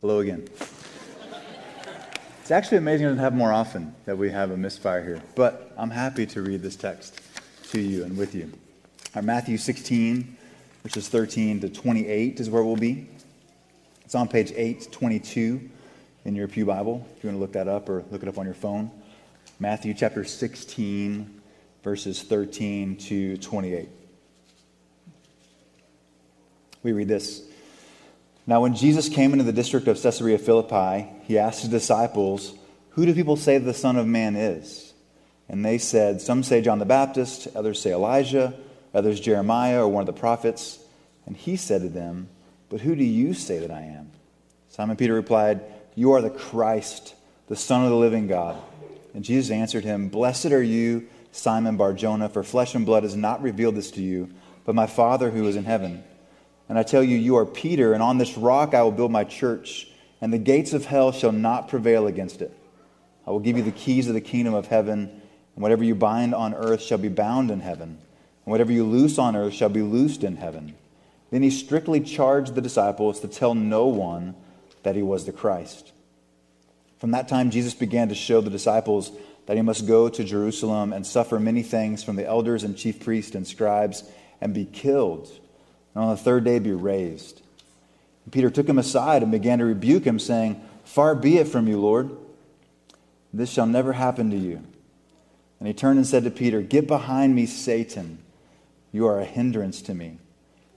Hello again. It's actually amazing to have more often that we have a misfire here, but I'm happy to read this text to you and with you. Our Matthew 16, verses 13 to 28 is where we'll be. It's on page 822 in your Pew Bible, if you want to look that up or look it up on your phone. Matthew chapter 16, verses 13 to 28. We read this. Now, when Jesus came into the district of Caesarea Philippi, he asked his disciples, Who do people say the Son of Man is? And they said, Some say John the Baptist, others say Elijah, others Jeremiah or one of the prophets. And he said to them, But who do you say that I am? Simon Peter replied, You are the Christ, the Son of the living God. And Jesus answered him, Blessed are you, Simon Barjona, for flesh and blood has not revealed this to you, but my Father who is in heaven. And I tell you, you are Peter, and on this rock I will build my church, and the gates of hell shall not prevail against it. I will give you the keys of the kingdom of heaven, and whatever you bind on earth shall be bound in heaven, and whatever you loose on earth shall be loosed in heaven. Then he strictly charged the disciples to tell no one that he was the Christ. From that time, Jesus began to show the disciples that he must go to Jerusalem and suffer many things from the elders and chief priests and scribes and be killed and on the third day be raised. And Peter took him aside and began to rebuke him, saying, Far be it from you, Lord. This shall never happen to you. And he turned and said to Peter, Get behind me, Satan. You are a hindrance to me,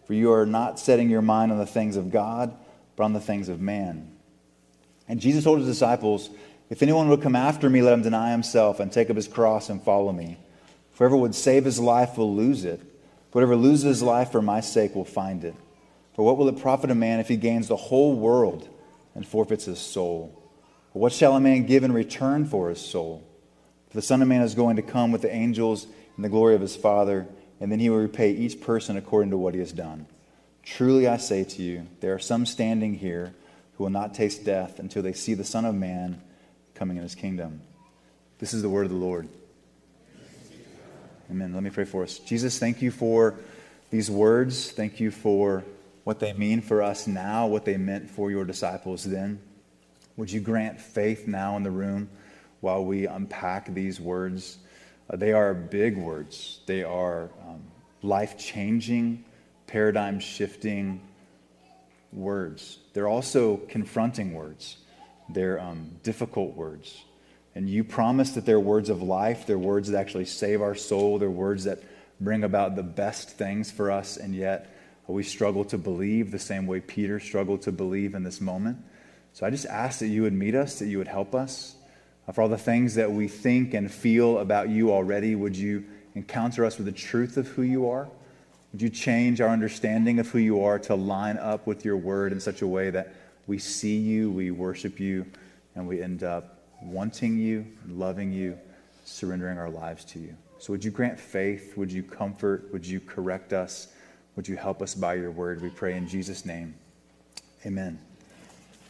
for you are not setting your mind on the things of God, but on the things of man. And Jesus told his disciples, If anyone would come after me, let him deny himself and take up his cross and follow me. Whoever would save his life will lose it Whatever loses his life for my sake will find it. For what will it profit a man if he gains the whole world and forfeits his soul? Or what shall a man give in return for his soul? For the Son of Man is going to come with the angels in the glory of his Father, and then he will repay each person according to what he has done. Truly I say to you, there are some standing here who will not taste death until they see the Son of Man coming in his kingdom. This is the word of the Lord. Amen. Let me pray for us. Jesus, thank you for these words. Thank you for what they mean for us now, what they meant for your disciples then. Would you grant faith now in the room while we unpack these words? Uh, they are big words, they are um, life changing, paradigm shifting words. They're also confronting words, they're um, difficult words. And you promise that they're words of life, they're words that actually save our soul, they're words that bring about the best things for us, and yet we struggle to believe the same way Peter struggled to believe in this moment. So I just ask that you would meet us, that you would help us. For all the things that we think and feel about you already, would you encounter us with the truth of who you are? Would you change our understanding of who you are to line up with your word in such a way that we see you, we worship you, and we end up wanting you, loving you, surrendering our lives to you. So, would you grant faith? Would you comfort? Would you correct us? Would you help us by your word? We pray in Jesus' name. Amen.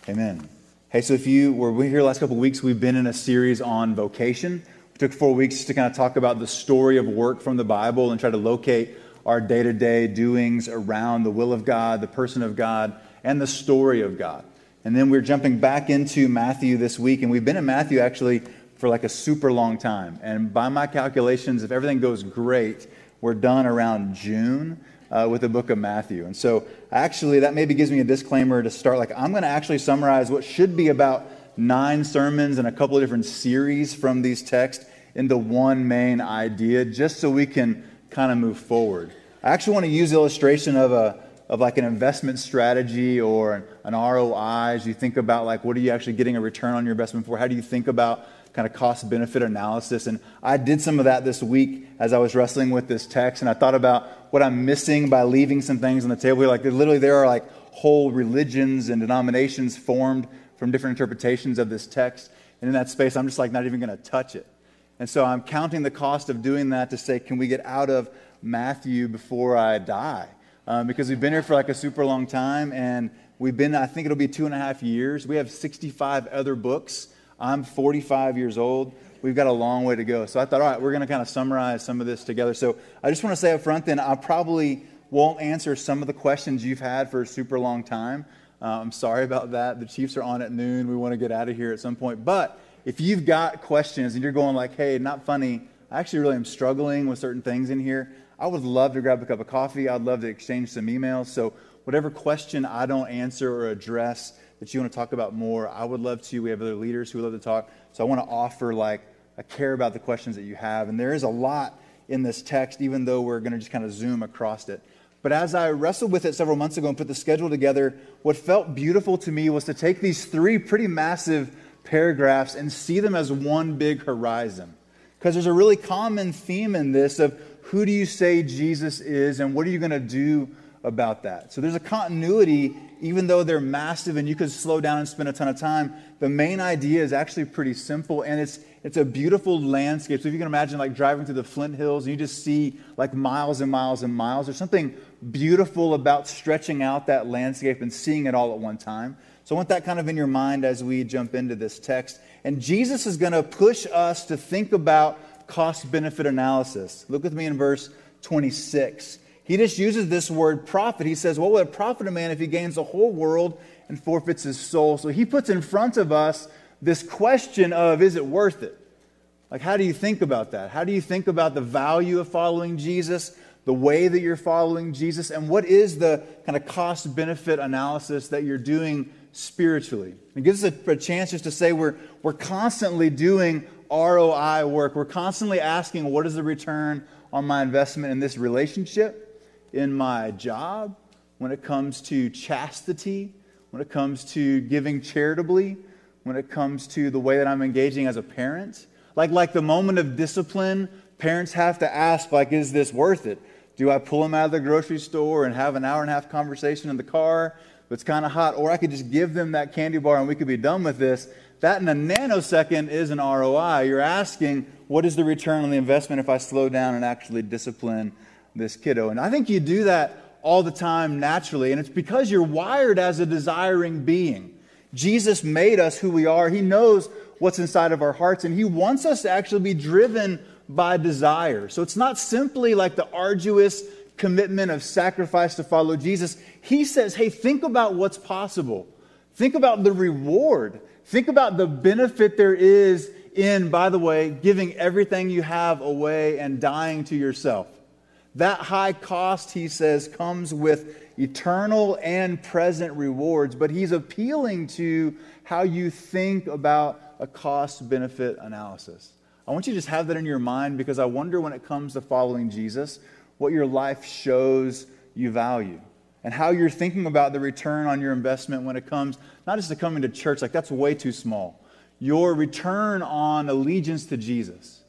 Amen. Hey, so if you were here the last couple of weeks, we've been in a series on vocation. We took four weeks to kind of talk about the story of work from the Bible and try to locate our day to day doings around the will of God, the person of God, and the story of God. And then we're jumping back into Matthew this week, and we've been in Matthew actually for like a super long time. And by my calculations, if everything goes great, we're done around June uh, with the book of Matthew. And so, actually, that maybe gives me a disclaimer to start. Like, I'm going to actually summarize what should be about nine sermons and a couple of different series from these texts into one main idea, just so we can kind of move forward. I actually want to use illustration of a of like an investment strategy or an ROI as you think about like what are you actually getting a return on your investment for? How do you think about kind of cost benefit analysis? And I did some of that this week as I was wrestling with this text and I thought about what I'm missing by leaving some things on the table. Like literally there are like whole religions and denominations formed from different interpretations of this text. And in that space, I'm just like not even going to touch it. And so I'm counting the cost of doing that to say, can we get out of Matthew before I die? Um, because we've been here for like a super long time and we've been, I think it'll be two and a half years. We have 65 other books. I'm 45 years old. We've got a long way to go. So I thought, all right, we're going to kind of summarize some of this together. So I just want to say up front then, I probably won't answer some of the questions you've had for a super long time. Uh, I'm sorry about that. The Chiefs are on at noon. We want to get out of here at some point. But if you've got questions and you're going like, hey, not funny, I actually really am struggling with certain things in here, I would love to grab a cup of coffee. I'd love to exchange some emails. So, whatever question I don't answer or address that you want to talk about more, I would love to. We have other leaders who would love to talk. So, I want to offer, like, I care about the questions that you have. And there is a lot in this text, even though we're going to just kind of zoom across it. But as I wrestled with it several months ago and put the schedule together, what felt beautiful to me was to take these three pretty massive paragraphs and see them as one big horizon. Because there's a really common theme in this of who do you say Jesus is and what are you going to do about that? So there's a continuity, even though they're massive and you could slow down and spend a ton of time. The main idea is actually pretty simple and it's, it's a beautiful landscape. So if you can imagine like driving through the Flint Hills and you just see like miles and miles and miles, there's something beautiful about stretching out that landscape and seeing it all at one time. So I want that kind of in your mind as we jump into this text. And Jesus is going to push us to think about cost benefit analysis. Look with me in verse 26. He just uses this word profit. He says, What would it profit a man if he gains the whole world and forfeits his soul? So he puts in front of us this question of, Is it worth it? Like, how do you think about that? How do you think about the value of following Jesus, the way that you're following Jesus, and what is the kind of cost benefit analysis that you're doing spiritually. It gives us a, a, chance just to say we're, we're constantly doing ROI work. We're constantly asking, what is the return on my investment in this relationship, in my job, when it comes to chastity, when it comes to giving charitably, when it comes to the way that I'm engaging as a parent. Like, like the moment of discipline, parents have to ask, like, is this worth it? Do I pull them out of the grocery store and have an hour and a half conversation in the car? it's kind of hot, or I could just give them that candy bar and we could be done with this. That in a nanosecond is an ROI. You're asking, what is the return on the investment if I slow down and actually discipline this kiddo? And I think you do that all the time naturally, and it's because you're wired as a desiring being. Jesus made us who we are, He knows what's inside of our hearts, and He wants us to actually be driven by desire. So it's not simply like the arduous, commitment of sacrifice to follow Jesus, he says, hey, think about what's possible. Think about the reward. Think about the benefit there is in, by the way, giving everything you have away and dying to yourself. That high cost, he says, comes with eternal and present rewards, but he's appealing to how you think about a cost benefit analysis. I want you to just have that in your mind because I wonder when it comes to following Jesus, what your life shows you value and how you're thinking about the return on your investment when it comes not just to coming to church, like that's way too small. Your return on allegiance to Jesus.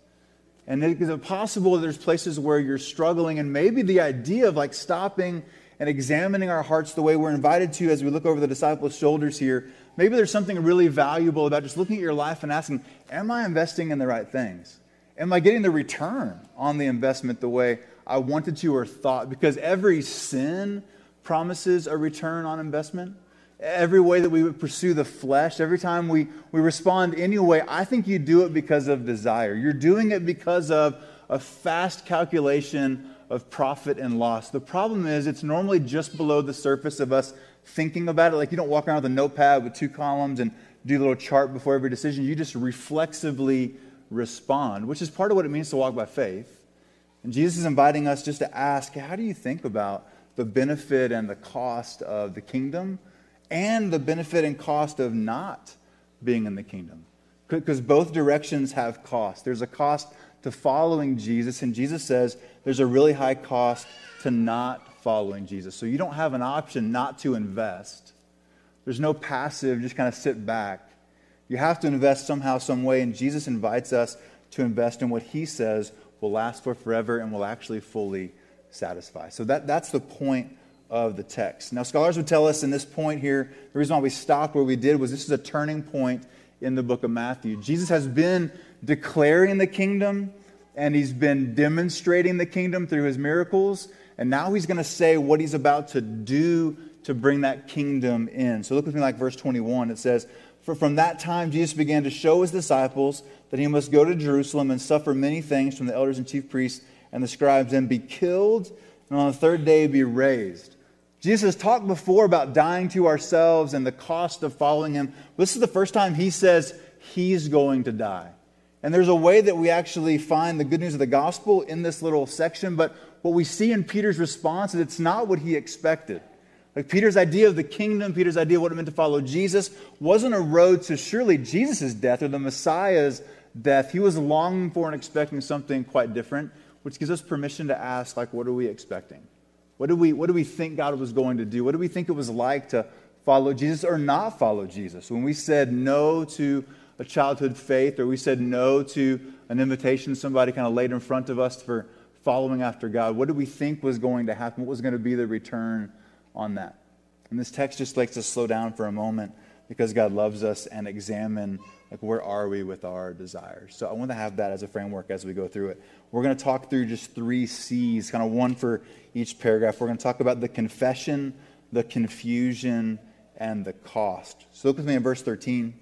And is it possible that there's places where you're struggling and maybe the idea of like stopping and examining our hearts the way we're invited to as we look over the disciples' shoulders here, maybe there's something really valuable about just looking at your life and asking, Am I investing in the right things? Am I getting the return on the investment the way I wanted to or thought, because every sin promises a return on investment. Every way that we would pursue the flesh, every time we, we respond anyway, I think you do it because of desire. You're doing it because of a fast calculation of profit and loss. The problem is, it's normally just below the surface of us thinking about it. Like you don't walk around with a notepad with two columns and do a little chart before every decision. You just reflexively respond, which is part of what it means to walk by faith. And Jesus is inviting us just to ask how do you think about the benefit and the cost of the kingdom and the benefit and cost of not being in the kingdom? Because both directions have cost. There's a cost to following Jesus, and Jesus says there's a really high cost to not following Jesus. So you don't have an option not to invest. There's no passive, just kind of sit back. You have to invest somehow, some way, and Jesus invites us to invest in what he says will last for forever and will actually fully satisfy. So that, that's the point of the text. Now, scholars would tell us in this point here, the reason why we stopped where we did was this is a turning point in the book of Matthew. Jesus has been declaring the kingdom and he's been demonstrating the kingdom through his miracles. And now he's going to say what he's about to do to bring that kingdom in. So look with me like verse 21. It says, For from that time Jesus began to show his disciples that he must go to Jerusalem and suffer many things from the elders and chief priests and the scribes and be killed and on the third day be raised. Jesus talked before about dying to ourselves and the cost of following him. This is the first time he says he's going to die. And there's a way that we actually find the good news of the gospel in this little section, but what we see in Peter's response is it's not what he expected. Like Peter's idea of the kingdom, Peter's idea of what it meant to follow Jesus, wasn't a road to surely Jesus' death or the Messiah's death. He was longing for and expecting something quite different, which gives us permission to ask, like, what are we expecting? What do we, what do we think God was going to do? What do we think it was like to follow Jesus or not follow Jesus? When we said no to a childhood faith or we said no to an invitation somebody kind of laid in front of us for following after God, what did we think was going to happen? What was going to be the return on that? And this text just likes to slow down for a moment because God loves us and examine like where are we with our desires. So I want to have that as a framework as we go through it. We're going to talk through just three C's, kind of one for each paragraph. We're going to talk about the confession, the confusion, and the cost. So look with me in verse 13.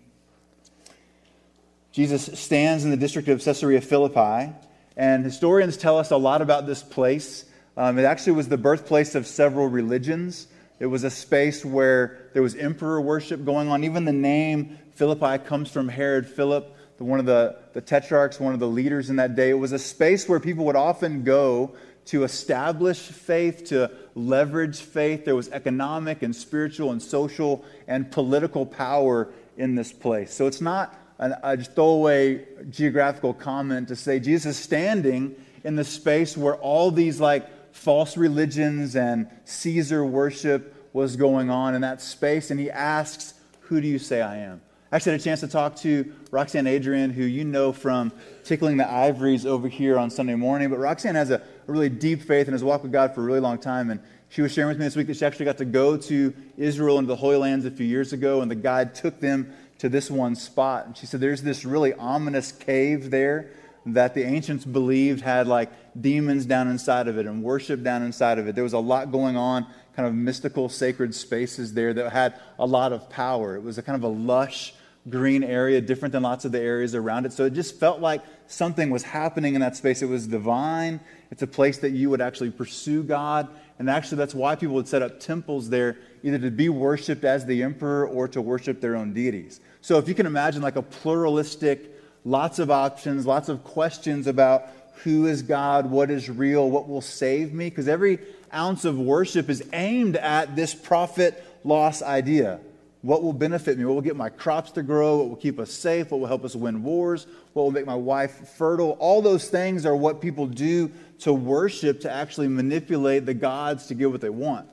Jesus stands in the district of Caesarea Philippi, and historians tell us a lot about this place. Um, it actually was the birthplace of several religions. It was a space where there was emperor worship going on. Even the name Philippi comes from Herod Philip, one of the, the tetrarchs, one of the leaders in that day. It was a space where people would often go to establish faith, to leverage faith. There was economic and spiritual and social and political power in this place. So it's not an, a throwaway geographical comment to say Jesus is standing in the space where all these like false religions and Caesar worship was going on in that space. And he asks, Who do you say I am? I actually had a chance to talk to Roxanne Adrian, who you know from Tickling the Ivories over here on Sunday morning. But Roxanne has a, a really deep faith and has walked with God for a really long time. And she was sharing with me this week that she actually got to go to Israel and the Holy Lands a few years ago, and the guide took them to this one spot. And she said there's this really ominous cave there that the ancients believed had like demons down inside of it and worship down inside of it. There was a lot going on, kind of mystical, sacred spaces there that had a lot of power. It was a kind of a lush, green area, different than lots of the areas around it. So it just felt like something was happening in that space. It was divine. It's a place that you would actually pursue God. And actually, that's why people would set up temples there, either to be worshiped as the emperor or to worship their own deities. So if you can imagine like a pluralistic, lots of options, lots of questions about who is God, what is real, what will save me, because every ounce of worship is aimed at this profit loss idea. What will benefit me? What will get my crops to grow? What will keep us safe? What will help us win wars? What will make my wife fertile? All those things are what people do to worship to actually manipulate the gods to get what they want.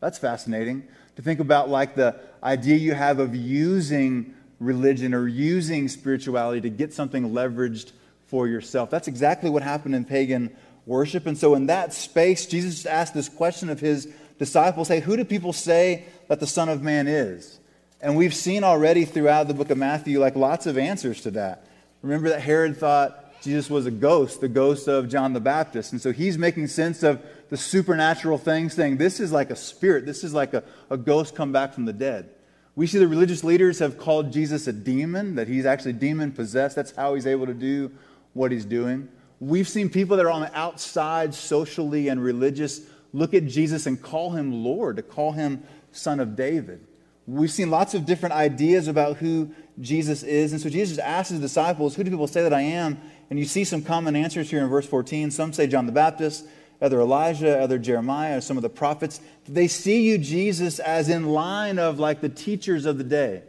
That's fascinating. To think about like the idea you have of using religion or using spirituality to get something leveraged for yourself. That's exactly what happened in pagan worship. And so, in that space, Jesus asked this question of his disciples Hey, who do people say that the Son of Man is? And we've seen already throughout the book of Matthew, like lots of answers to that. Remember that Herod thought Jesus was a ghost, the ghost of John the Baptist. And so he's making sense of the supernatural thing, saying this is like a spirit, this is like a, a ghost come back from the dead. We see the religious leaders have called Jesus a demon, that he's actually demon possessed. That's how he's able to do what he's doing. We've seen people that are on the outside, socially and religious, look at Jesus and call him Lord, to call him Son of David. We've seen lots of different ideas about who Jesus is. And so Jesus asks his disciples, Who do people say that I am? And you see some common answers here in verse 14. Some say John the Baptist, other Elijah, other Jeremiah, some of the prophets. They see you, Jesus, as in line of like the teachers of the day.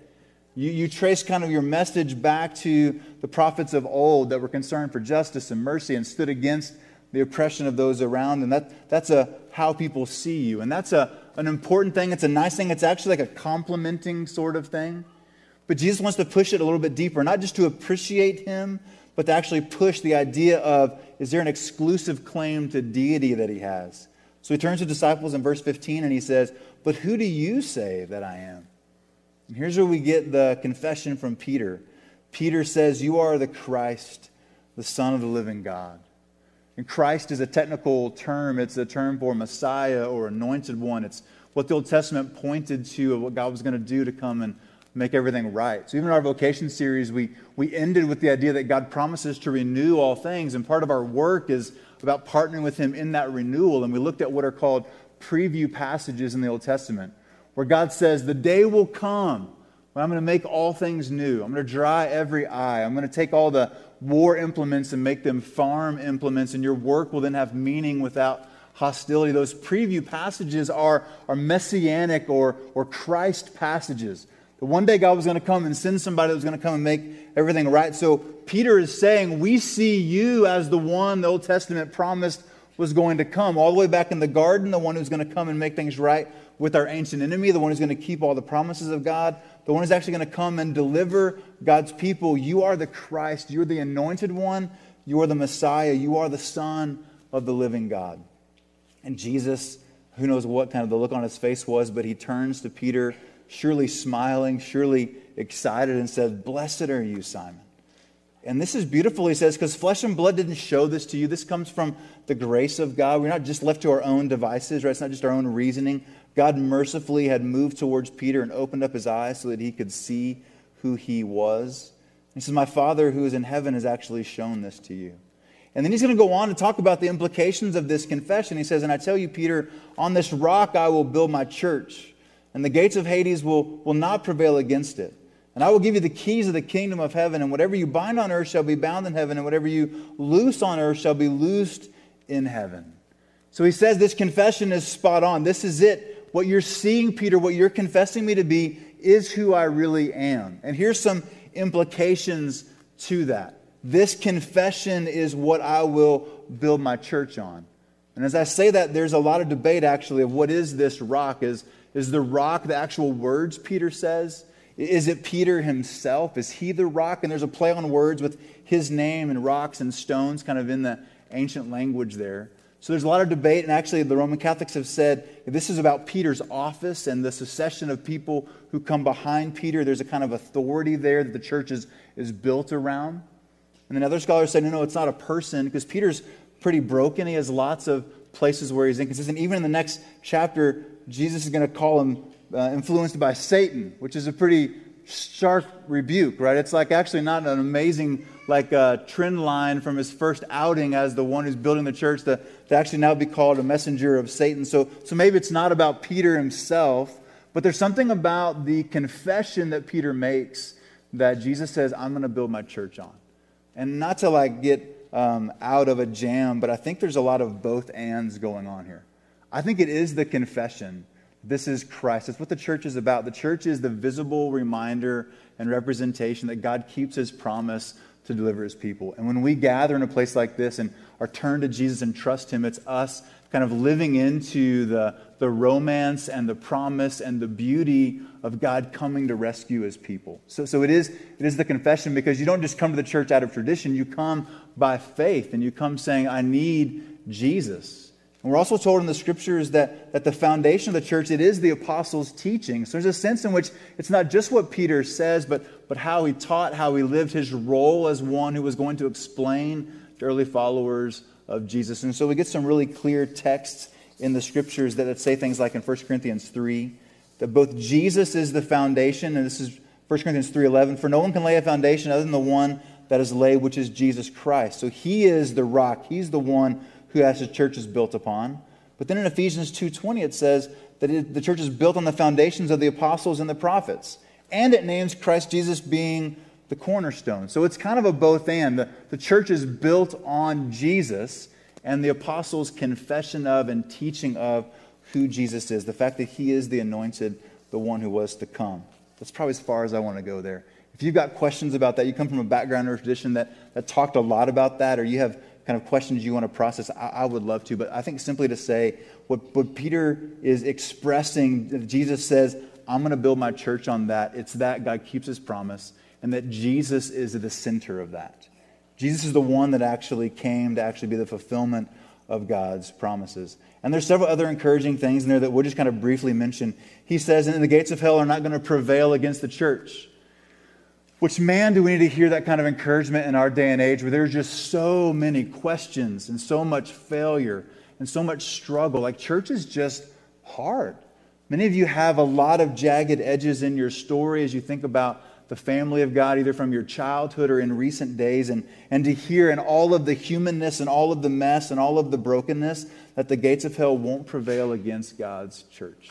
You, you trace kind of your message back to the prophets of old that were concerned for justice and mercy and stood against the oppression of those around. And that, that's a, how people see you. And that's a, an important thing. It's a nice thing. It's actually like a complimenting sort of thing. But Jesus wants to push it a little bit deeper, not just to appreciate him, but to actually push the idea of is there an exclusive claim to deity that he has? So he turns to disciples in verse 15 and he says, But who do you say that I am? And here's where we get the confession from Peter. Peter says, You are the Christ, the Son of the living God. And Christ is a technical term, it's a term for Messiah or anointed one. It's what the Old Testament pointed to of what God was going to do to come and make everything right. So even in our vocation series, we, we ended with the idea that God promises to renew all things. And part of our work is about partnering with Him in that renewal. And we looked at what are called preview passages in the Old Testament where God says, The day will come I'm going to make all things new. I'm going to dry every eye. I'm going to take all the war implements and make them farm implements, and your work will then have meaning without hostility. Those preview passages are, are messianic or, or Christ passages. But one day God was going to come and send somebody that was going to come and make everything right. So Peter is saying, We see you as the one the Old Testament promised was going to come. All the way back in the garden, the one who's going to come and make things right with our ancient enemy, the one who's going to keep all the promises of God, the one who's actually going to come and deliver God's people. You are the Christ. You're the anointed one. You are the Messiah. You are the Son of the living God. And Jesus, who knows what kind of the look on his face was, but he turns to Peter, surely smiling, surely excited, and says, Blessed are you, Simon. And this is beautiful, he says, because flesh and blood didn't show this to you. This comes from the grace of God. We're not just left to our own devices, right? It's not just our own reasoning. God mercifully had moved towards Peter and opened up his eyes so that he could see who he was. He says, My Father who is in heaven has actually shown this to you. And then he's going to go on to talk about the implications of this confession. He says, And I tell you, Peter, on this rock I will build my church, and the gates of Hades will, will not prevail against it. And I will give you the keys of the kingdom of heaven, and whatever you bind on earth shall be bound in heaven, and whatever you loose on earth shall be loosed in heaven. So he says this confession is spot on. This is it. What you're seeing, Peter, what you're confessing me to be, is who I really am. And here's some implications to that. This confession is what I will build my church on. And as I say that, there's a lot of debate actually of what is this rock? Is, is the rock the actual words Peter says? Is it Peter himself? Is he the rock? And there's a play on words with his name and rocks and stones kind of in the ancient language there. So there's a lot of debate, and actually, the Roman Catholics have said this is about Peter's office and the succession of people who come behind Peter. There's a kind of authority there that the church is, is built around. And then other scholars say, no, no, it's not a person because Peter's pretty broken. He has lots of places where he's inconsistent. Even in the next chapter, Jesus is going to call him uh, influenced by Satan, which is a pretty sharp rebuke, right? It's like actually not an amazing like uh, trend line from his first outing as the one who's building the church to, to actually now be called a messenger of Satan. So, so maybe it's not about Peter himself, but there's something about the confession that Peter makes that Jesus says, I'm going to build my church on. And not to like get um, out of a jam, but I think there's a lot of both ands going on here. I think it is the confession. This is Christ. That's what the church is about. The church is the visible reminder and representation that God keeps his promise to deliver his people. And when we gather in a place like this and are turned to Jesus and trust him, it's us kind of living into the, the romance and the promise and the beauty of God coming to rescue his people. So, so it, is, it is the confession because you don't just come to the church out of tradition, you come by faith and you come saying, I need Jesus. And we're also told in the scriptures that, that the foundation of the church, it is the apostles' teaching. So there's a sense in which it's not just what Peter says, but, but how he taught, how he lived his role as one who was going to explain to early followers of Jesus. And so we get some really clear texts in the scriptures that, say things like in 1 Corinthians 3, that both Jesus is the foundation, and this is 1 Corinthians 3.11, for no one can lay a foundation other than the one that is laid, which is Jesus Christ. So he is the rock. He's the one who has the church is built upon. But then in Ephesians 2.20 it says that the church is built on the foundations of the apostles and the prophets. And it names Christ Jesus being the cornerstone. So it's kind of a both and. The, the church is built on Jesus and the apostles' confession of and teaching of who Jesus is, the fact that he is the anointed, the one who was to come. That's probably as far as I want to go there. If you've got questions about that, you come from a background or tradition that, that talked a lot about that, or you have kind of questions you want to process, I, I, would love to. But I think simply to say what, what Peter is expressing, Jesus says, I'm going to build my church on that. It's that God keeps his promise and that Jesus is the center of that. Jesus is the one that actually came to actually be the fulfillment of God's promises. And there's several other encouraging things in there that we'll just kind of briefly mention. He says, and the gates of hell are not going to prevail against the church. Which, man, do we need to hear that kind of encouragement in our day and age where there's just so many questions and so much failure and so much struggle? Like, church is just hard. Many of you have a lot of jagged edges in your story as you think about the family of God, either from your childhood or in recent days, and, and to hear in all of the humanness and all of the mess and all of the brokenness that the gates of hell won't prevail against God's church.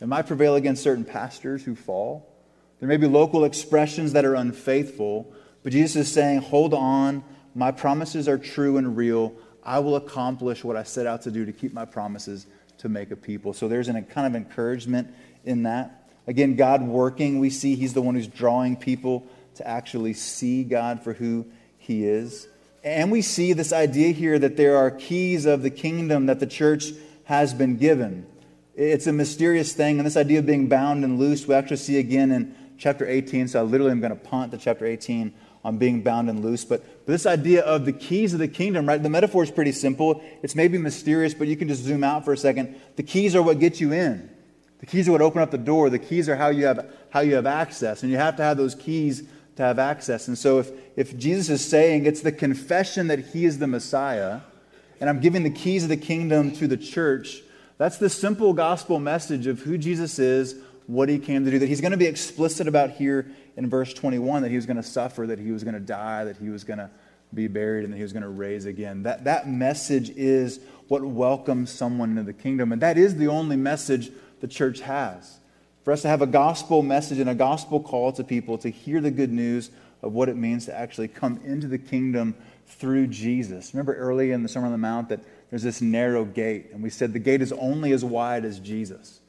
It might prevail against certain pastors who fall. There may be local expressions that are unfaithful, but Jesus is saying, Hold on, my promises are true and real. I will accomplish what I set out to do to keep my promises to make a people. So there's a kind of encouragement in that. Again, God working, we see He's the one who's drawing people to actually see God for who He is. And we see this idea here that there are keys of the kingdom that the church has been given. It's a mysterious thing, and this idea of being bound and loose, we actually see again in chapter 18. So I literally am going to punt to chapter 18 on being bound and loose. But, but this idea of the keys of the kingdom, right? The metaphor is pretty simple. It's maybe mysterious, but you can just zoom out for a second. The keys are what get you in. The keys are what open up the door. The keys are how you have, how you have access. And you have to have those keys to have access. And so if, if Jesus is saying it's the confession that he is the Messiah, and I'm giving the keys of the kingdom to the church, that's the simple gospel message of who Jesus is, what he came to do, that he's going to be explicit about here in verse 21 that he was going to suffer, that he was going to die, that he was going to be buried, and that he was going to raise again. That, that message is what welcomes someone into the kingdom. And that is the only message the church has. For us to have a gospel message and a gospel call to people to hear the good news of what it means to actually come into the kingdom through Jesus. Remember early in the Sermon on the Mount that there's this narrow gate, and we said the gate is only as wide as Jesus.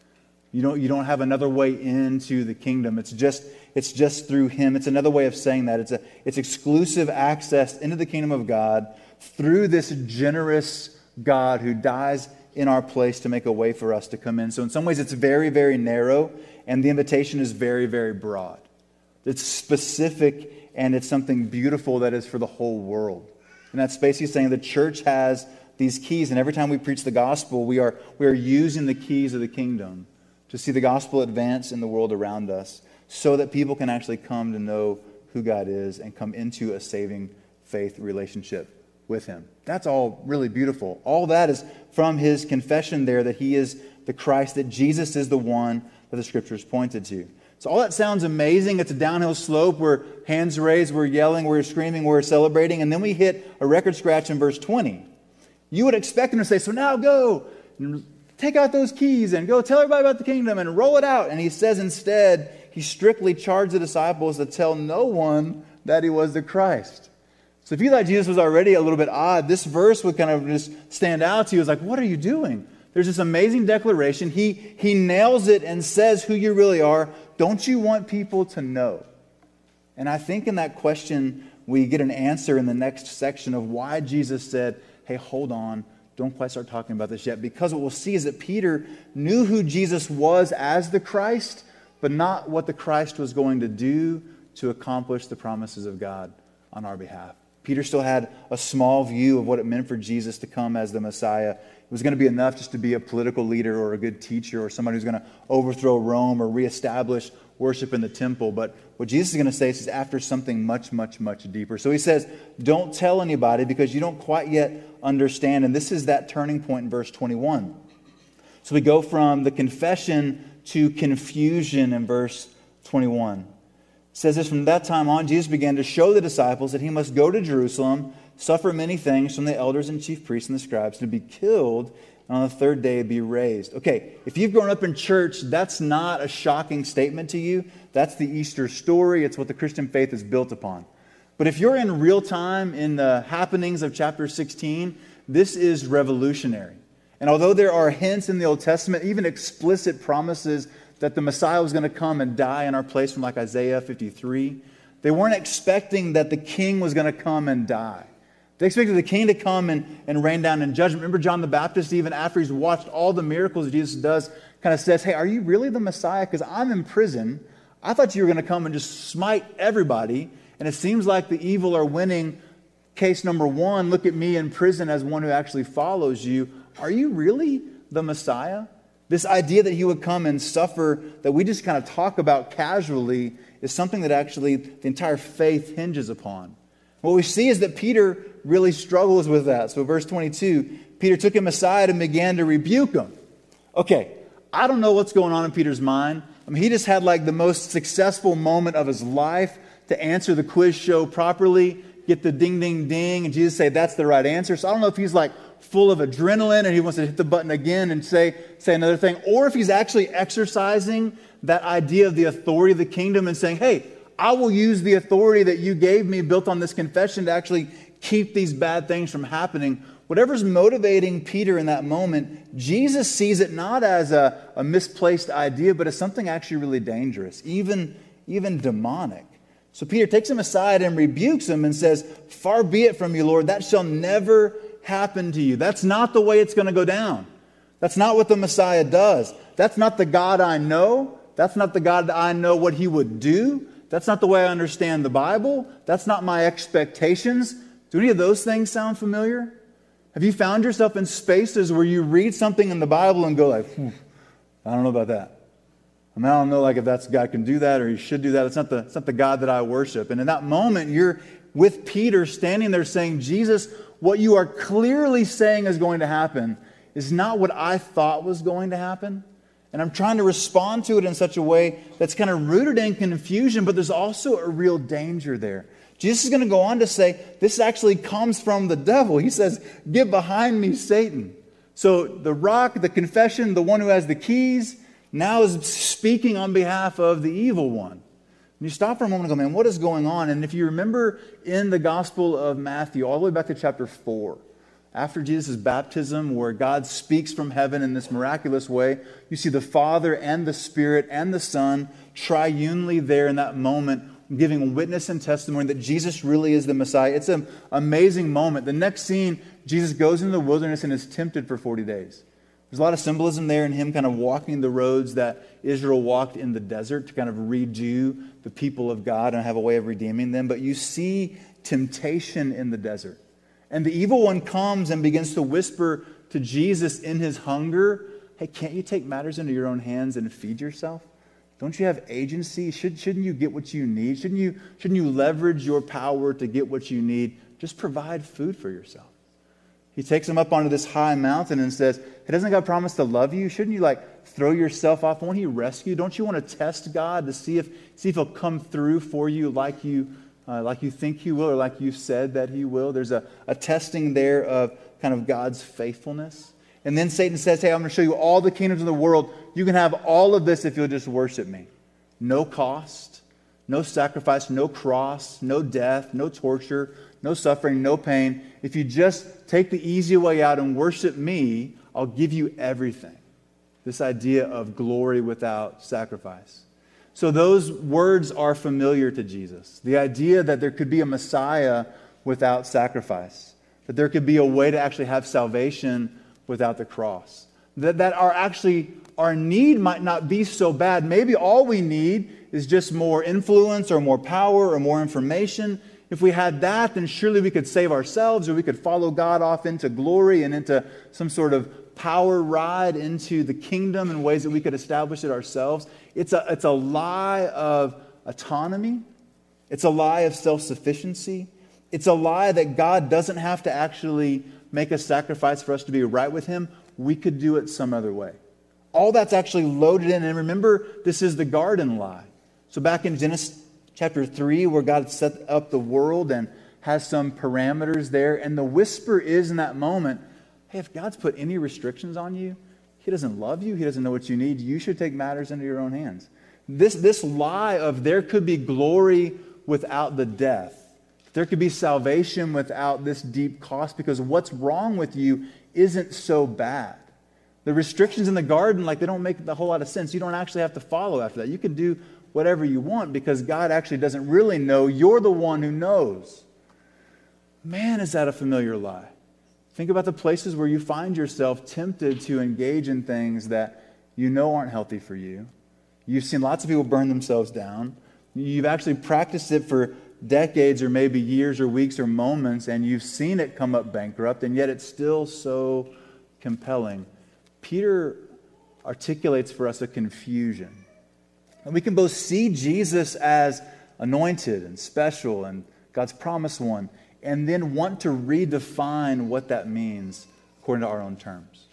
You don't, you don't have another way into the kingdom. It's just, it's just through Him. It's another way of saying that. It's, a, it's exclusive access into the kingdom of God through this generous God who dies in our place to make a way for us to come in. So, in some ways, it's very, very narrow, and the invitation is very, very broad. It's specific, and it's something beautiful that is for the whole world. And that's basically saying the church has these keys, and every time we preach the gospel, we are, we are using the keys of the kingdom to see the gospel advance in the world around us so that people can actually come to know who God is and come into a saving faith relationship with Him. That's all really beautiful. All that is from his confession there that he is the Christ, that Jesus is the one that the scriptures pointed to. So all that sounds amazing. It's a downhill slope. We're hands raised, we're yelling, we're screaming, we're celebrating, and then we hit a record scratch in verse 20. You would expect him to say, So now go take out those keys and go tell everybody about the kingdom and roll it out. And he says instead, he strictly charged the disciples to tell no one that he was the Christ. So if you thought Jesus was already a little bit odd, this verse would kind of just stand out to you as like, what are you doing? There's this amazing declaration. He, he nails it and says who you really are. Don't you want people to know? And I think in that question, we get an answer in the next section of why Jesus said, hey, hold on, don't quite start talking about this yet, because what we'll see is that Peter knew who Jesus was as the Christ, but not what the Christ was going to do to accomplish the promises of God on our behalf. Peter still had a small view of what it meant for Jesus to come as the Messiah. It was going to be enough just to be a political leader or a good teacher or somebody who's going to overthrow Rome or reestablish worship in the temple. But what Jesus is going to say is after something much, much, much deeper. So he says, Don't tell anybody because you don't quite yet understand. And this is that turning point in verse 21. So we go from the confession to confusion in verse 21 It says this from that time on, Jesus began to show the disciples that he must go to Jerusalem, suffer many things from the elders and chief priests and the scribes, to be killed, and on the third day be raised. Okay, if you've grown up in church, that's not a shocking statement to you. That's the Easter story, it's what the Christian faith is built upon. But if you're in real time in the happenings of chapter 16, this is revolutionary. And although there are hints in the Old Testament, even explicit promises that the Messiah was going to come and die in our place from like Isaiah 53. They weren't expecting that the king was going to come and die. They expected the king to come and, and rain down in judgment. Remember, John the Baptist, even after he's watched all the miracles Jesus does, kind of says, Hey, are you really the Messiah? Because I'm in prison. I thought you were going to come and just smite everybody. And it seems like the evil are winning. Case number one look at me in prison as one who actually follows you. Are you really the Messiah? This idea that he would come and suffer, that we just kind of talk about casually, is something that actually the entire faith hinges upon. What we see is that Peter really struggles with that. So, verse 22, Peter took him aside and began to rebuke him. Okay, I don't know what's going on in Peter's mind, I mean, he just had like the most successful moment of his life to answer the quiz show properly, get the ding, ding, ding, and Jesus say that's the right answer. So I don't know if he's like full of adrenaline and he wants to hit the button again and say, say another thing, or if he's actually exercising that idea of the authority of the kingdom and saying, hey, I will use the authority that you gave me built on this confession to actually keep these bad things from happening. Whatever's motivating Peter in that moment, Jesus sees it not as a, a misplaced idea, but as something actually really dangerous, even, even demonic. So Peter takes him aside and rebukes him and says, Far be it from you, Lord, that shall never happen to you. That's not the way it's going to go down. That's not what the Messiah does. That's not the God I know. That's not the God that I know what he would do. That's not the way I understand the Bible. That's not my expectations. Do any of those things sound familiar? Have you found yourself in spaces where you read something in the Bible and go like, hmm, I don't know about that. I mean, I don't know like if that's God can do that or he should do that. It's not the, it's not the God that I worship. And in that moment, you're with Peter standing there saying, Jesus, what you are clearly saying is going to happen is not what I thought was going to happen. And I'm trying to respond to it in such a way that's kind of rooted in confusion, but there's also a real danger there. Jesus is going to go on to say, this actually comes from the devil. He says, Get behind me, Satan. So the rock, the confession, the one who has the keys, now is speaking on behalf of the evil one. And you stop for a moment and go, man, what is going on? And if you remember in the Gospel of Matthew, all the way back to chapter 4, after Jesus' baptism, where God speaks from heaven in this miraculous way, you see the Father and the Spirit and the Son triunely there in that moment, giving witness and testimony that Jesus really is the Messiah. It's an amazing moment. The next scene, Jesus goes into the wilderness and is tempted for 40 days. There's a lot of symbolism there in him kind of walking the roads that Israel walked in the desert to kind of redo the people of God and have a way of redeeming them. But you see temptation in the desert. And the evil one comes and begins to whisper to Jesus in his hunger, Hey, can't you take matters into your own hands and feed yourself? Don't you have agency? Should, shouldn't you get what you need? Shouldn't you, shouldn't you leverage your power to get what you need? Just provide food for yourself. He takes him up onto this high mountain and says, Hey, doesn't God promise to love you? Shouldn't you like throw yourself off? Won't he rescue? Don't you want to test God to see if, see if he'll come through for you like you, uh, like you think he will or like you said that he will? There's a, a testing there of kind of God's faithfulness. And then Satan says, Hey, I'm going to show you all the kingdoms of the world. You can have all of this if you'll just worship me. No cost, no sacrifice, no cross, no death, no torture, no suffering, no pain. If you just take the easy way out and worship me, I'll give you everything. This idea of glory without sacrifice. So, those words are familiar to Jesus. The idea that there could be a Messiah without sacrifice, that there could be a way to actually have salvation without the cross, that, that our actually our need might not be so bad. Maybe all we need is just more influence or more power or more information. If we had that, then surely we could save ourselves or we could follow God off into glory and into some sort of power ride into the kingdom in ways that we could establish it ourselves. It's a, it's a lie of autonomy, it's a lie of self sufficiency, it's a lie that God doesn't have to actually make a sacrifice for us to be right with Him. We could do it some other way. All that's actually loaded in. And remember, this is the garden lie. So back in Genesis chapter 3, where God set up the world and has some parameters there. And the whisper is in that moment hey, if God's put any restrictions on you, He doesn't love you, He doesn't know what you need, you should take matters into your own hands. This, this lie of there could be glory without the death, there could be salvation without this deep cost, because what's wrong with you isn't so bad. The restrictions in the garden, like they don't make a whole lot of sense. You don't actually have to follow after that. You can do whatever you want because God actually doesn't really know. You're the one who knows. Man, is that a familiar lie? Think about the places where you find yourself tempted to engage in things that you know aren't healthy for you. You've seen lots of people burn themselves down. You've actually practiced it for decades or maybe years or weeks or moments, and you've seen it come up bankrupt, and yet it's still so compelling. Peter articulates for us a confusion. And we can both see Jesus as anointed and special and God's promised one, and then want to redefine what that means according to our own terms.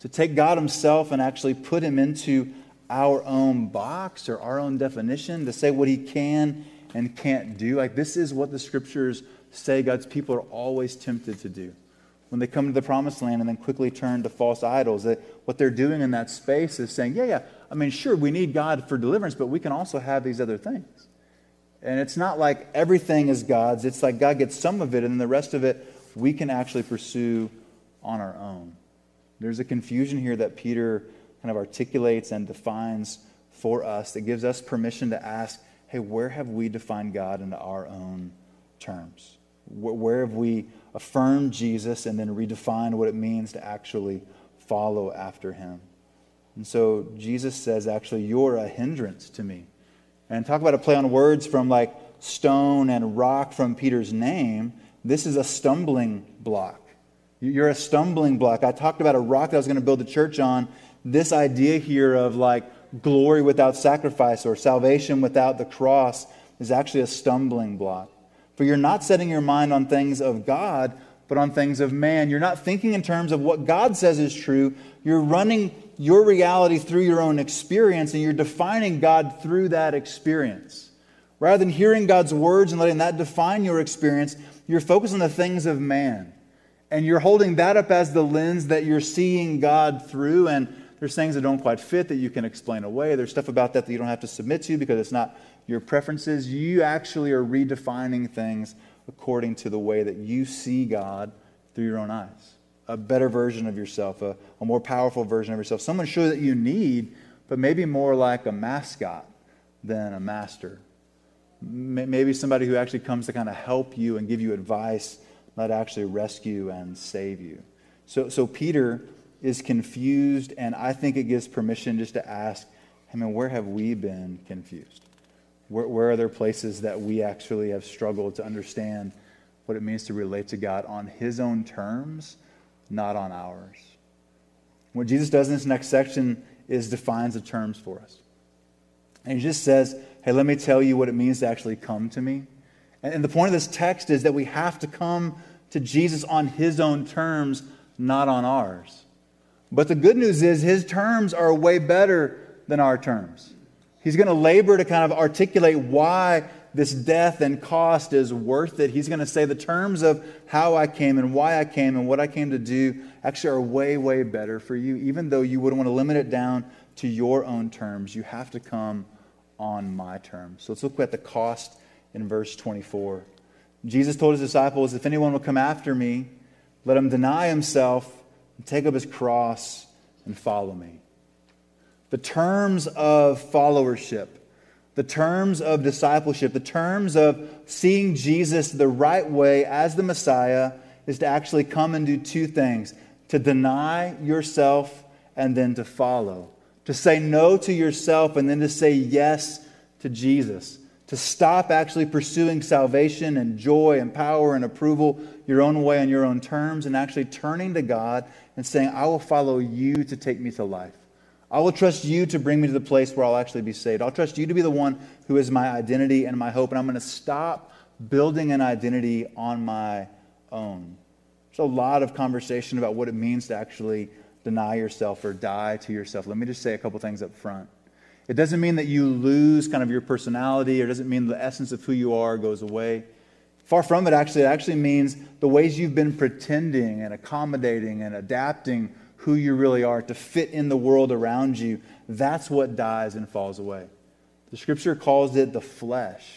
To take God Himself and actually put Him into our own box or our own definition to say what he can and can't do. Like, this is what the scriptures say God's people are always tempted to do. When they come to the promised land and then quickly turn to false idols, that what they're doing in that space is saying, yeah, yeah, I mean, sure, we need God for deliverance, but we can also have these other things. And it's not like everything is God's. It's like God gets some of it, and the rest of it we can actually pursue on our own. There's a confusion here that Peter kind of articulates and defines for us that gives us permission to ask, hey, where have we defined God into our own terms? Where have we affirmed Jesus and then redefined what it means to actually follow after him? And so Jesus says, actually, you're a hindrance to me. And talk about a play on words from like stone and rock from Peter's name. This is a stumbling block. You're a stumbling block. I talked about a rock that I was going to build a church on. This idea here of like glory without sacrifice or salvation without the cross is actually a stumbling block. For you're not setting your mind on things of God, but on things of man. You're not thinking in terms of what God says is true. You're running your reality through your own experience, and you're defining God through that experience. Rather than hearing God's words and letting that define your experience, you're focused on the things of man. And you're holding that up as the lens that you're seeing God through. And there's things that don't quite fit that you can explain away. There's stuff about that that you don't have to submit to because it's not your preferences. You actually are redefining things according to the way that you see God through your own eyes. A better version of yourself, a, a more powerful version of yourself, someone sure that you need, but maybe more like a mascot than a master. Maybe somebody who actually comes to kind of help you and give you advice, not actually rescue and save you. So, so Peter is confused, and I think it gives permission just to ask, I mean, where have we been confused? Where, where are there places that we actually have struggled to understand what it means to relate to God on His own terms, not on ours? What Jesus does in this next section is defines the terms for us. And he just says, hey, let me tell you what it means to actually come to me. And the point of this text is that we have to come to Jesus on his own terms, not on ours. But the good news is his terms are way better than our terms. He's going to labor to kind of articulate why this death and cost is worth it. He's going to say the terms of how I came and why I came and what I came to do actually are way, way better for you. Even though you wouldn't want to limit it down to your own terms, you have to come on my terms. So let's look at the cost in verse 24. Jesus told his disciples, If anyone will come after me, let him deny himself and take up his cross and follow me. The terms of followership, the terms of discipleship, the terms of seeing Jesus the right way as the Messiah is to actually come and do two things to deny yourself and then to follow. To say no to yourself and then to say yes to Jesus. To stop actually pursuing salvation and joy and power and approval your own way on your own terms and actually turning to God and saying, I will follow you to take me to life. I will trust you to bring me to the place where I'll actually be saved. I'll trust you to be the one who is my identity and my hope, and I'm going to stop building an identity on my own. There's a lot of conversation about what it means to actually deny yourself or die to yourself. Let me just say a couple things up front. It doesn't mean that you lose kind of your personality, or doesn't mean the essence of who you are goes away. Far from it, actually. It actually means the ways you've been pretending and accommodating and adapting who you really are, to fit in the world around you, that's what dies and falls away. The scripture calls it the flesh.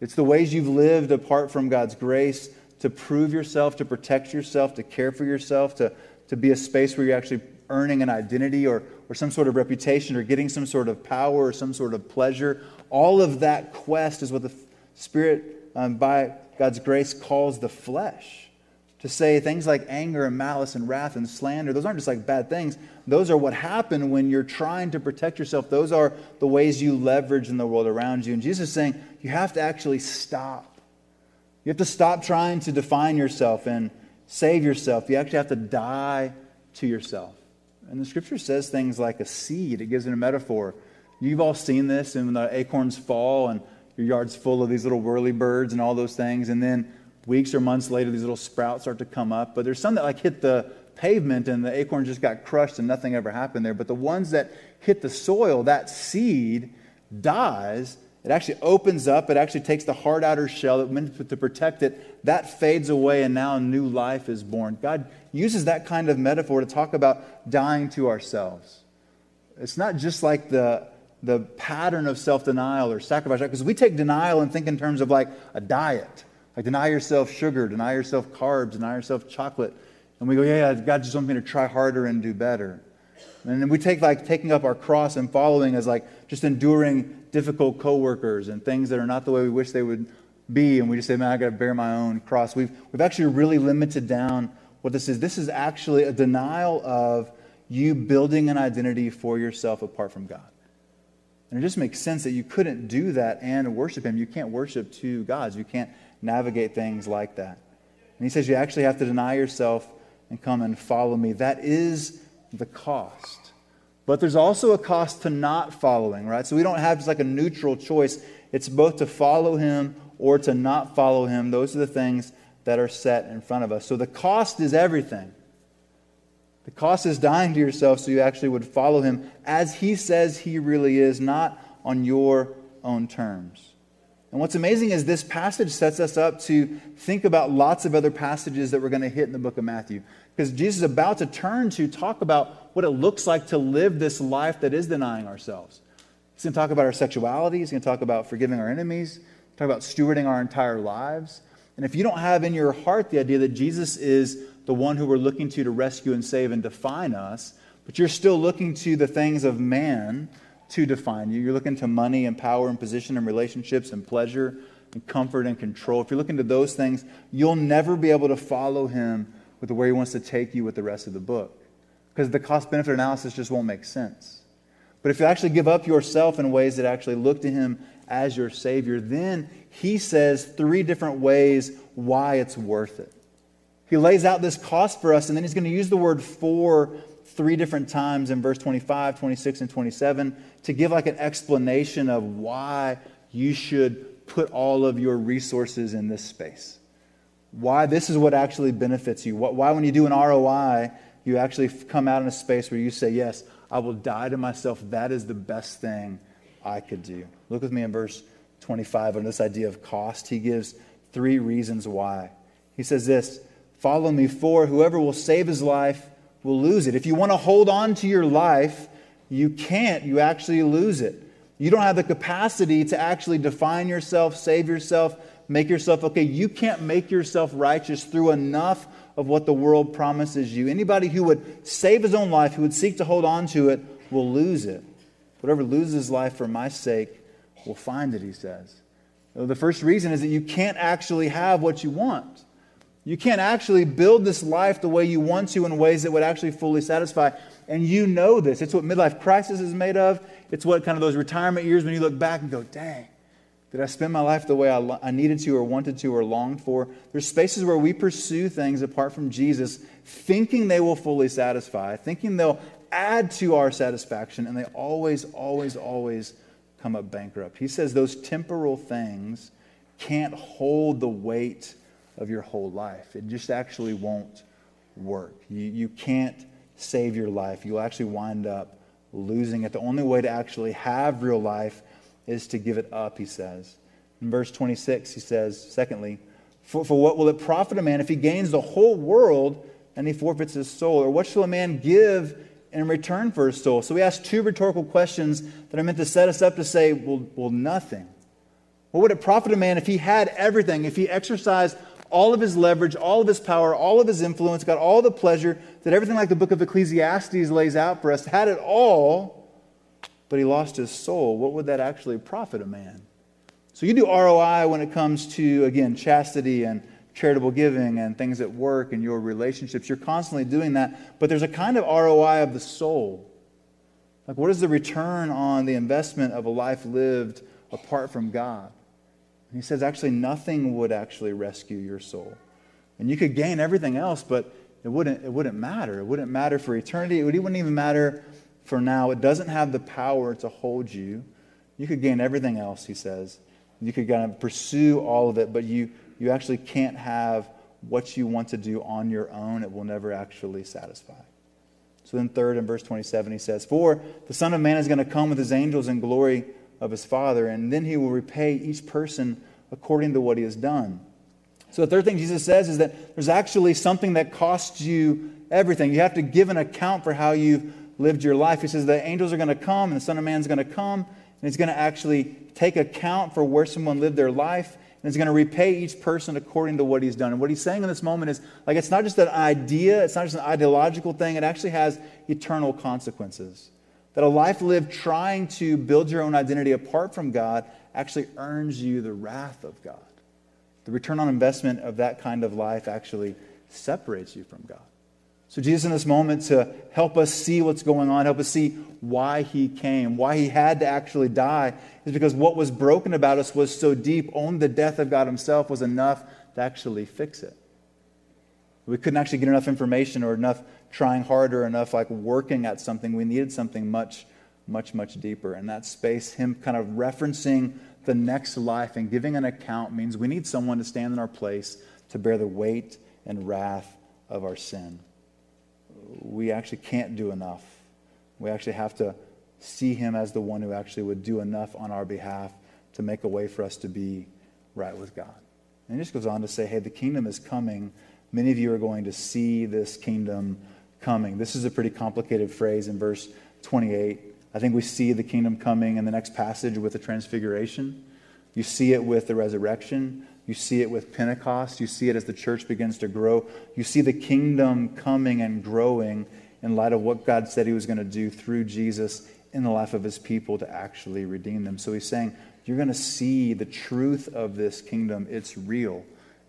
It's the ways you've lived apart from God's grace to prove yourself, to protect yourself, to care for yourself, to, to be a space where you're actually earning an identity or, or some sort of reputation or getting some sort of power or some sort of pleasure. All of that quest is what the Spirit, um, by God's grace, calls the flesh to say things like anger and malice and wrath and slander, those aren't just like bad things. Those are what happen when you're trying to protect yourself. Those are the ways you leverage in the world around you. And Jesus is saying you have to actually stop. You have to stop trying to define yourself and save yourself. You actually have to die to yourself. And the scripture says things like a seed, it gives it a metaphor. You've all seen this, and when the acorns fall and your yard's full of these little whirly birds and all those things, and then weeks or months later, these little sprouts start to come up. But there's some that like hit the, pavement and the acorn just got crushed and nothing ever happened there. But the ones that hit the soil, that seed dies. It actually opens up. It actually takes the hard outer shell that meant to protect it. That fades away, and now new life is born. God uses that kind of metaphor to talk about dying to ourselves. It's not just like the, the pattern of self denial or sacrifice, because we take denial and think in terms of like a diet. Like deny yourself sugar, deny yourself carbs, deny yourself chocolate. And we go, yeah, God just wants me to try harder and do better. And then we take like taking up our cross and following as like just enduring difficult coworkers and things that are not the way we wish they would be. And we just say, man, I got to bear my own cross. We've, we've actually really limited down what this is. This is actually a denial of you building an identity for yourself apart from God. And it just makes sense that you couldn't do that and worship Him. You can't worship two gods. You can't navigate things like that. And He says you actually have to deny yourself and come and follow me. That is the cost. But there's also a cost to not following, right? So we don't have just like a neutral choice. It's both to follow Him or to not follow Him. Those are the things that are set in front of us. So the cost is everything. The cost is dying to yourself so you actually would follow him as he says he really is, not on your own terms. And what's amazing is this passage sets us up to think about lots of other passages that we're going to hit in the book of Matthew. Because Jesus is about to turn to talk about what it looks like to live this life that is denying ourselves. He's going to talk about our sexuality, he's going to talk about forgiving our enemies, talk about stewarding our entire lives. And if you don't have in your heart the idea that Jesus is the one who we're looking to to rescue and save and define us, but you're still looking to the things of man to define you. You're looking to money and power and position and relationships and pleasure and comfort and control. If you're looking to those things, you'll never be able to follow him with where he wants to take you with the rest of the book. Because the cost benefit analysis just won't make sense. But if you actually give up yourself in ways that actually look to him as your Savior, then he says three different ways why it's worth it. He lays out this cost for us, and then he's going to use the word for three different times in verse 25, 26, and 27 to give like an explanation of why you should put all of your resources in this space. Why this is what actually benefits you. Why, when you do an ROI, you actually come out in a space where you say, Yes, I will die to myself. That is the best thing I could do. Look with me in verse 25 on this idea of cost. He gives three reasons why. He says this Follow me, for whoever will save his life will lose it. If you want to hold on to your life, you can't. You actually lose it. You don't have the capacity to actually define yourself, save yourself, make yourself okay. You can't make yourself righteous through enough of what the world promises you. Anybody who would save his own life, who would seek to hold on to it, will lose it. Whatever loses life for my sake will find it, he says. The first reason is that you can't actually have what you want. You can't actually build this life the way you want to in ways that would actually fully satisfy. And you know this. It's what midlife crisis is made of. It's what kind of those retirement years when you look back and go, dang, did I spend my life the way I, I needed to or wanted to or longed for? There's spaces where we pursue things apart from Jesus, thinking they will fully satisfy, thinking they'll add to our satisfaction, and they always, always, always come up bankrupt. He says those temporal things can't hold the weight of your whole life. It just actually won't work. You, you can't save your life. You'll actually wind up losing it. The only way to actually have real life is to give it up, he says. In verse 26, he says, secondly, for, for what will it profit a man if he gains the whole world and he forfeits his soul? Or what shall a man give in return for his soul? So we ask two rhetorical questions that are meant to set us up to say, well, well nothing. What would it profit a man if he had everything, if he exercised all of his leverage, all of his power, all of his influence, got all the pleasure, that everything like the book of Ecclesiastes lays out for us, had it all, but he lost his soul, what would that actually profit a man? So you do ROI when it comes to, again, chastity and charitable giving and things at work and your relationships. You're constantly doing that, but there's a kind of ROI of the soul. Like, what is the return on the investment of a life lived apart from God? He says, actually, nothing would actually rescue your soul. And you could gain everything else, but it wouldn't, it wouldn't matter. It wouldn't matter for eternity. It wouldn't even matter for now. It doesn't have the power to hold you. You could gain everything else, he says. You could kind of pursue all of it, but you, you actually can't have what you want to do on your own, it will never actually satisfy. So then, third, in verse 27, he says, For the Son of Man is going to come with his angels in glory of his Father, and then he will repay each person according to what he has done. So, the third thing Jesus says is that there's actually something that costs you everything. You have to give an account for how you've lived your life. He says the angels are going to come, and the Son of Man is going to come, and he's going to actually take account for where someone lived their life, and he's going to repay each person according to what he's done. And what he's saying in this moment is like it's not just an idea, it's not just an ideological thing, it actually has eternal consequences. That a life lived trying to build your own identity apart from God actually earns you the wrath of God. The return on investment of that kind of life actually separates you from God. So, Jesus, in this moment, to help us see what's going on, help us see why he came, why he had to actually die, is because what was broken about us was so deep. Only the death of God himself was enough to actually fix it. We couldn't actually get enough information or enough trying harder, enough like working at something. We needed something much, much, much deeper. And that space, him kind of referencing the next life and giving an account means we need someone to stand in our place to bear the weight and wrath of our sin. We actually can't do enough. We actually have to see him as the one who actually would do enough on our behalf to make a way for us to be right with God. And he just goes on to say, hey, the kingdom is coming. Many of you are going to see this kingdom coming. This is a pretty complicated phrase in verse 28. I think we see the kingdom coming in the next passage with the transfiguration. You see it with the resurrection. You see it with Pentecost. You see it as the church begins to grow. You see the kingdom coming and growing in light of what God said he was going to do through Jesus in the life of his people to actually redeem them. So he's saying, You're going to see the truth of this kingdom. It's real,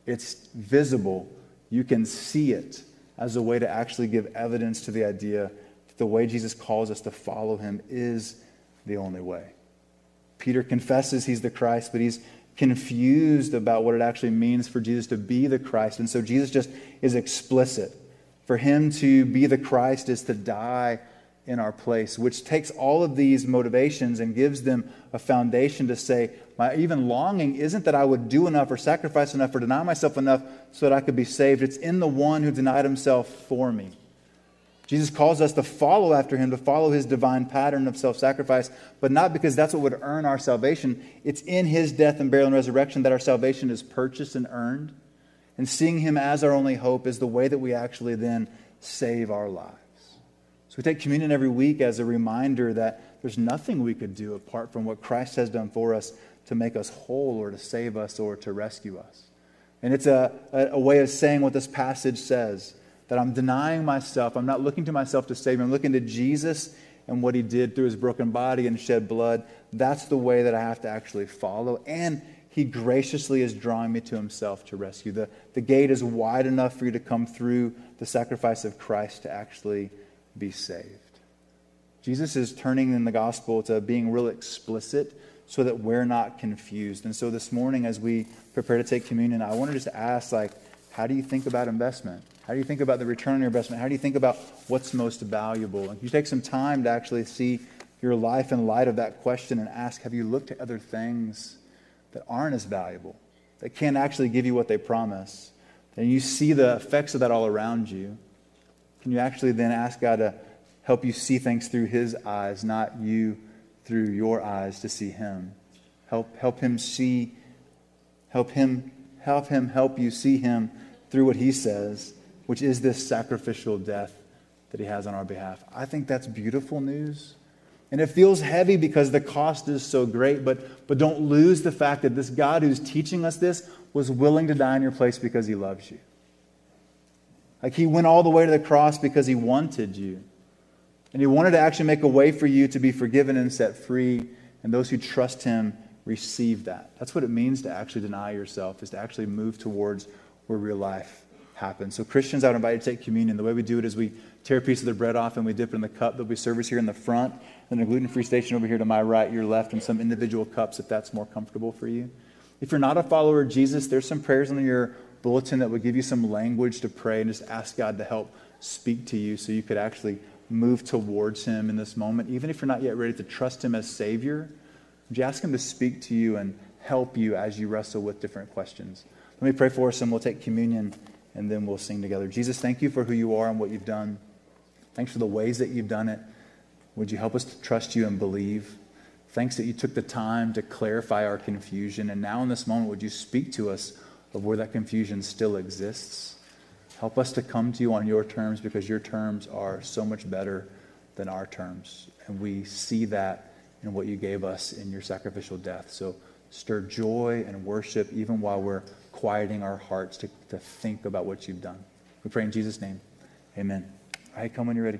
it's visible. You can see it as a way to actually give evidence to the idea that the way Jesus calls us to follow him is the only way. Peter confesses he's the Christ, but he's confused about what it actually means for Jesus to be the Christ. And so Jesus just is explicit. For him to be the Christ is to die in our place, which takes all of these motivations and gives them a foundation to say, my even longing isn't that I would do enough or sacrifice enough or deny myself enough so that I could be saved. It's in the one who denied himself for me. Jesus calls us to follow after him, to follow his divine pattern of self sacrifice, but not because that's what would earn our salvation. It's in his death and burial and resurrection that our salvation is purchased and earned. And seeing him as our only hope is the way that we actually then save our lives. We take communion every week as a reminder that there's nothing we could do apart from what Christ has done for us to make us whole or to save us or to rescue us. And it's a, a, a way of saying what this passage says that I'm denying myself. I'm not looking to myself to save me. I'm looking to Jesus and what he did through his broken body and shed blood. That's the way that I have to actually follow. And he graciously is drawing me to himself to rescue. The, the gate is wide enough for you to come through the sacrifice of Christ to actually be saved. Jesus is turning in the gospel to being real explicit so that we're not confused. And so this morning, as we prepare to take communion, I want to just ask, like, how do you think about investment? How do you think about the return on your investment? How do you think about what's most valuable? And you take some time to actually see your life in light of that question and ask, have you looked at other things that aren't as valuable, that can't actually give you what they promise? And you see the effects of that all around you. Can you actually then ask God to help you see things through His eyes, not you through your eyes to see Him? Help, help Him see, help Him, help Him help you see Him through what He says which is this sacrificial death that he has on our behalf. I think that's beautiful news. And it feels heavy because the cost is so great, but, but don't lose the fact that this God who's teaching us this was willing to die in your place because he loves you. Like he went all the way to the cross because he wanted you. And he wanted to actually make a way for you to be forgiven and set free. And those who trust him receive that. That's what it means to actually deny yourself, is to actually move towards where real life happens. So, Christians, I would invite you to take communion. The way we do it is we tear a piece of the bread off and we dip it in the cup. There'll be service here in the front, and a gluten free station over here to my right, your left, and some individual cups if that's more comfortable for you. If you're not a follower of Jesus, there's some prayers in your bulletin that would give you some language to pray and just ask God to help speak to you so you could actually move towards Him in this moment. Even if you're not yet ready to trust Him as Savior, would you ask Him to speak to you and help you as you wrestle with different questions? Let me pray for us and we'll take communion and then we'll sing together. Jesus, thank you for who you are and what you've done. Thanks for the ways that you've done it. Would you help us to trust you and believe? Thanks that you took the time to clarify our confusion. And now, in this moment, would you speak to us of where that confusion still exists? Help us to come to you on your terms because your terms are so much better than our terms. And we see that in what you gave us in your sacrificial death. So stir joy and worship even while we're quieting our hearts to, to think about what you've done. We pray in Jesus' name. Amen. All right, come when you're ready.